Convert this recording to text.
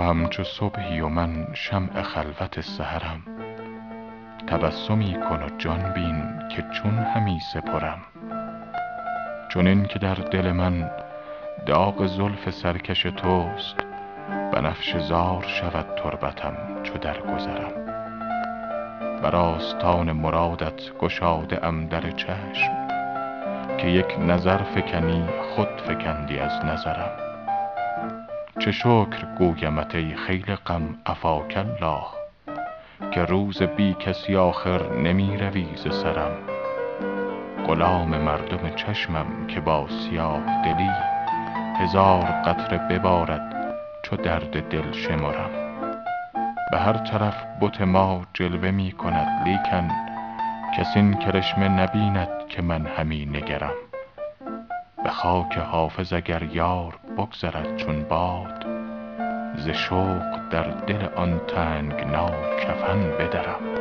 همچو صبحی و من شمع خلوت سحرم. تبسمی کن و جان بین که چون همی سپرم. چنین که در دل من داغ زلف سرکش توست بنفشه زار شود تربتم چو درگذرم بر آستان مرادت گشاده ام در چشم که یک نظر فکنی خود فکندی از نظرم. چه شکر گویمت ای خیل غم عفاک الله که روز بی کسی آخر نمی روی ز سرم. غلام مردم چشمم که با سیاه دلی هزار قطره ببارد چو درد دل شمرم. به هر طرف بت ما جلوه می کند لیکن کس این کرشمه نبیند که من همی نگرم. به خاک حافظ اگر یار بگذرد چون باد ز شوق در دل آن تنگنا کفن بدرم.